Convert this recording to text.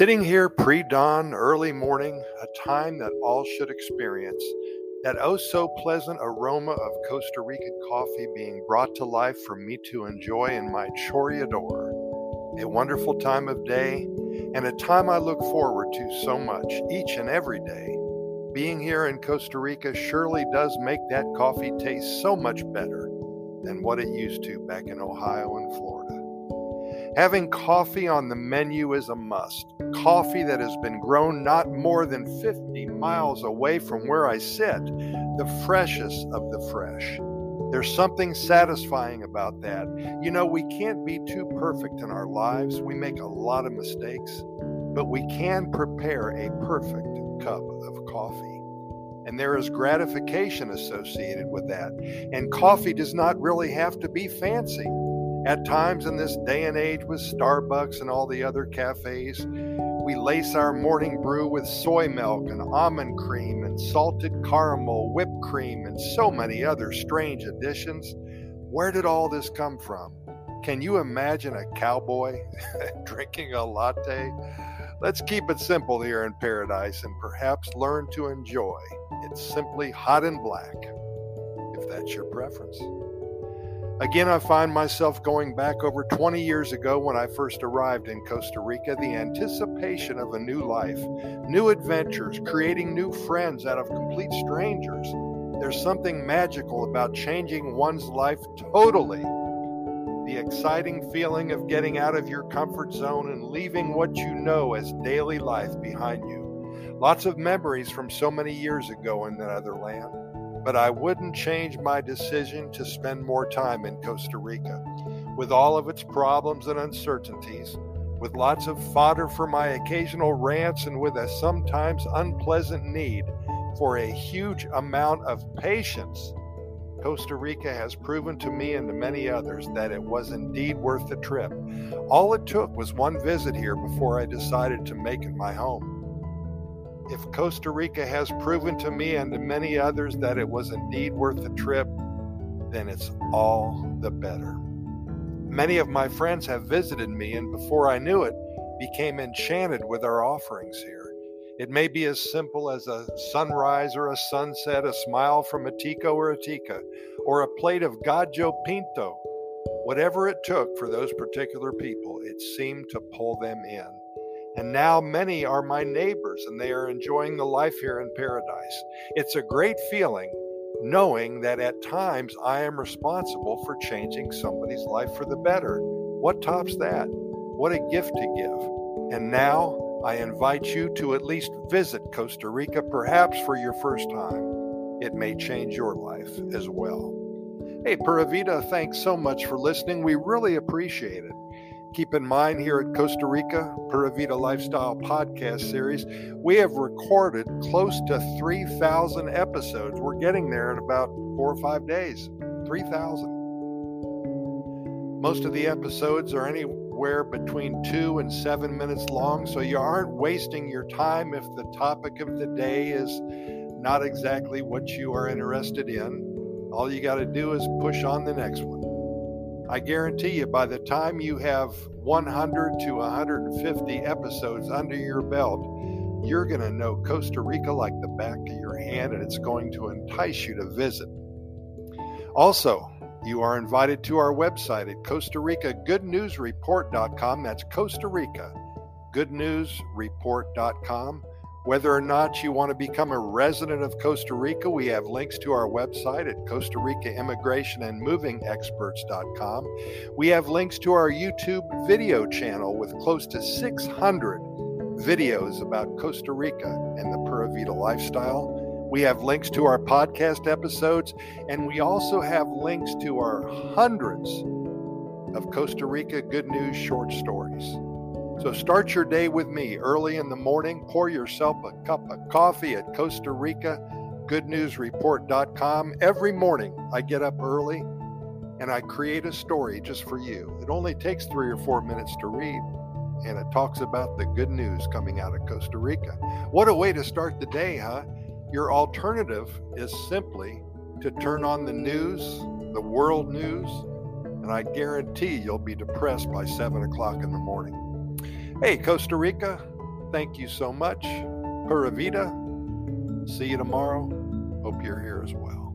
Sitting here pre dawn, early morning, a time that all should experience, that oh so pleasant aroma of Costa Rican coffee being brought to life for me to enjoy in my Chorreador. A wonderful time of day, and a time I look forward to so much each and every day. Being here in Costa Rica surely does make that coffee taste so much better than what it used to back in Ohio and Florida. Having coffee on the menu is a must. Coffee that has been grown not more than 50 miles away from where I sit, the freshest of the fresh. There's something satisfying about that. You know, we can't be too perfect in our lives. We make a lot of mistakes, but we can prepare a perfect cup of coffee. And there is gratification associated with that. And coffee does not really have to be fancy. At times in this day and age with Starbucks and all the other cafes, we lace our morning brew with soy milk and almond cream and salted caramel, whipped cream, and so many other strange additions. Where did all this come from? Can you imagine a cowboy drinking a latte? Let's keep it simple here in paradise and perhaps learn to enjoy. It's simply hot and black, if that's your preference. Again, I find myself going back over 20 years ago when I first arrived in Costa Rica, the anticipation of a new life, new adventures, creating new friends out of complete strangers. There's something magical about changing one's life totally. The exciting feeling of getting out of your comfort zone and leaving what you know as daily life behind you. Lots of memories from so many years ago in that other land but I wouldn't change my decision to spend more time in Costa Rica. With all of its problems and uncertainties, with lots of fodder for my occasional rants, and with a sometimes unpleasant need for a huge amount of patience, Costa Rica has proven to me and to many others that it was indeed worth the trip. All it took was one visit here before I decided to make it my home. If Costa Rica has proven to me and to many others that it was indeed worth the trip, then it's all the better. Many of my friends have visited me, and before I knew it, became enchanted with our offerings here. It may be as simple as a sunrise or a sunset, a smile from a tico or a tica, or a plate of gallo pinto. Whatever it took for those particular people, it seemed to pull them in. And now many are my neighbors and they are enjoying the life here in paradise. It's a great feeling knowing that at times I am responsible for changing somebody's life for the better. What tops that? What a gift to give. And now I invite you to at least visit Costa Rica, perhaps for your first time. It may change your life as well. Hey, Pura Vida, thanks so much for listening. We really appreciate it. Keep in mind here at Costa Rica, Pura Vida Lifestyle podcast series, we have recorded close to 3,000 episodes. We're getting there in about four or five days. 3,000. Most of the episodes are anywhere between two and seven minutes long, so you aren't wasting your time if the topic of the day is not exactly what you are interested in. All you got to do is push on the next one. I guarantee you, by the time you have 100 to 150 episodes under your belt, you're going to know Costa Rica like the back of your hand, and it's going to entice you to visit. Also, you are invited to our website at Costa Rica Good News Report.com. That's Costa Rica Good News Report.com. Whether or not you want to become a resident of Costa Rica, we have links to our website at Costa Rica Immigration and Moving Experts.com. We have links to our YouTube video channel with close to 600 videos about Costa Rica and the Pura Vida lifestyle. We have links to our podcast episodes, and we also have links to our hundreds of Costa Rica good news short stories. So start your day with me early in the morning. Pour yourself a cup of coffee at Costa Rica goodnewsreport.com. Every morning I get up early and I create a story just for you. It only takes three or four minutes to read, and it talks about the good news coming out of Costa Rica. What a way to start the day, huh? Your alternative is simply to turn on the news, the world news, and I guarantee you'll be depressed by seven o'clock in the morning. Hey, Costa Rica, Thank you so much. Pura Vida. See you tomorrow. Hope you're here as well.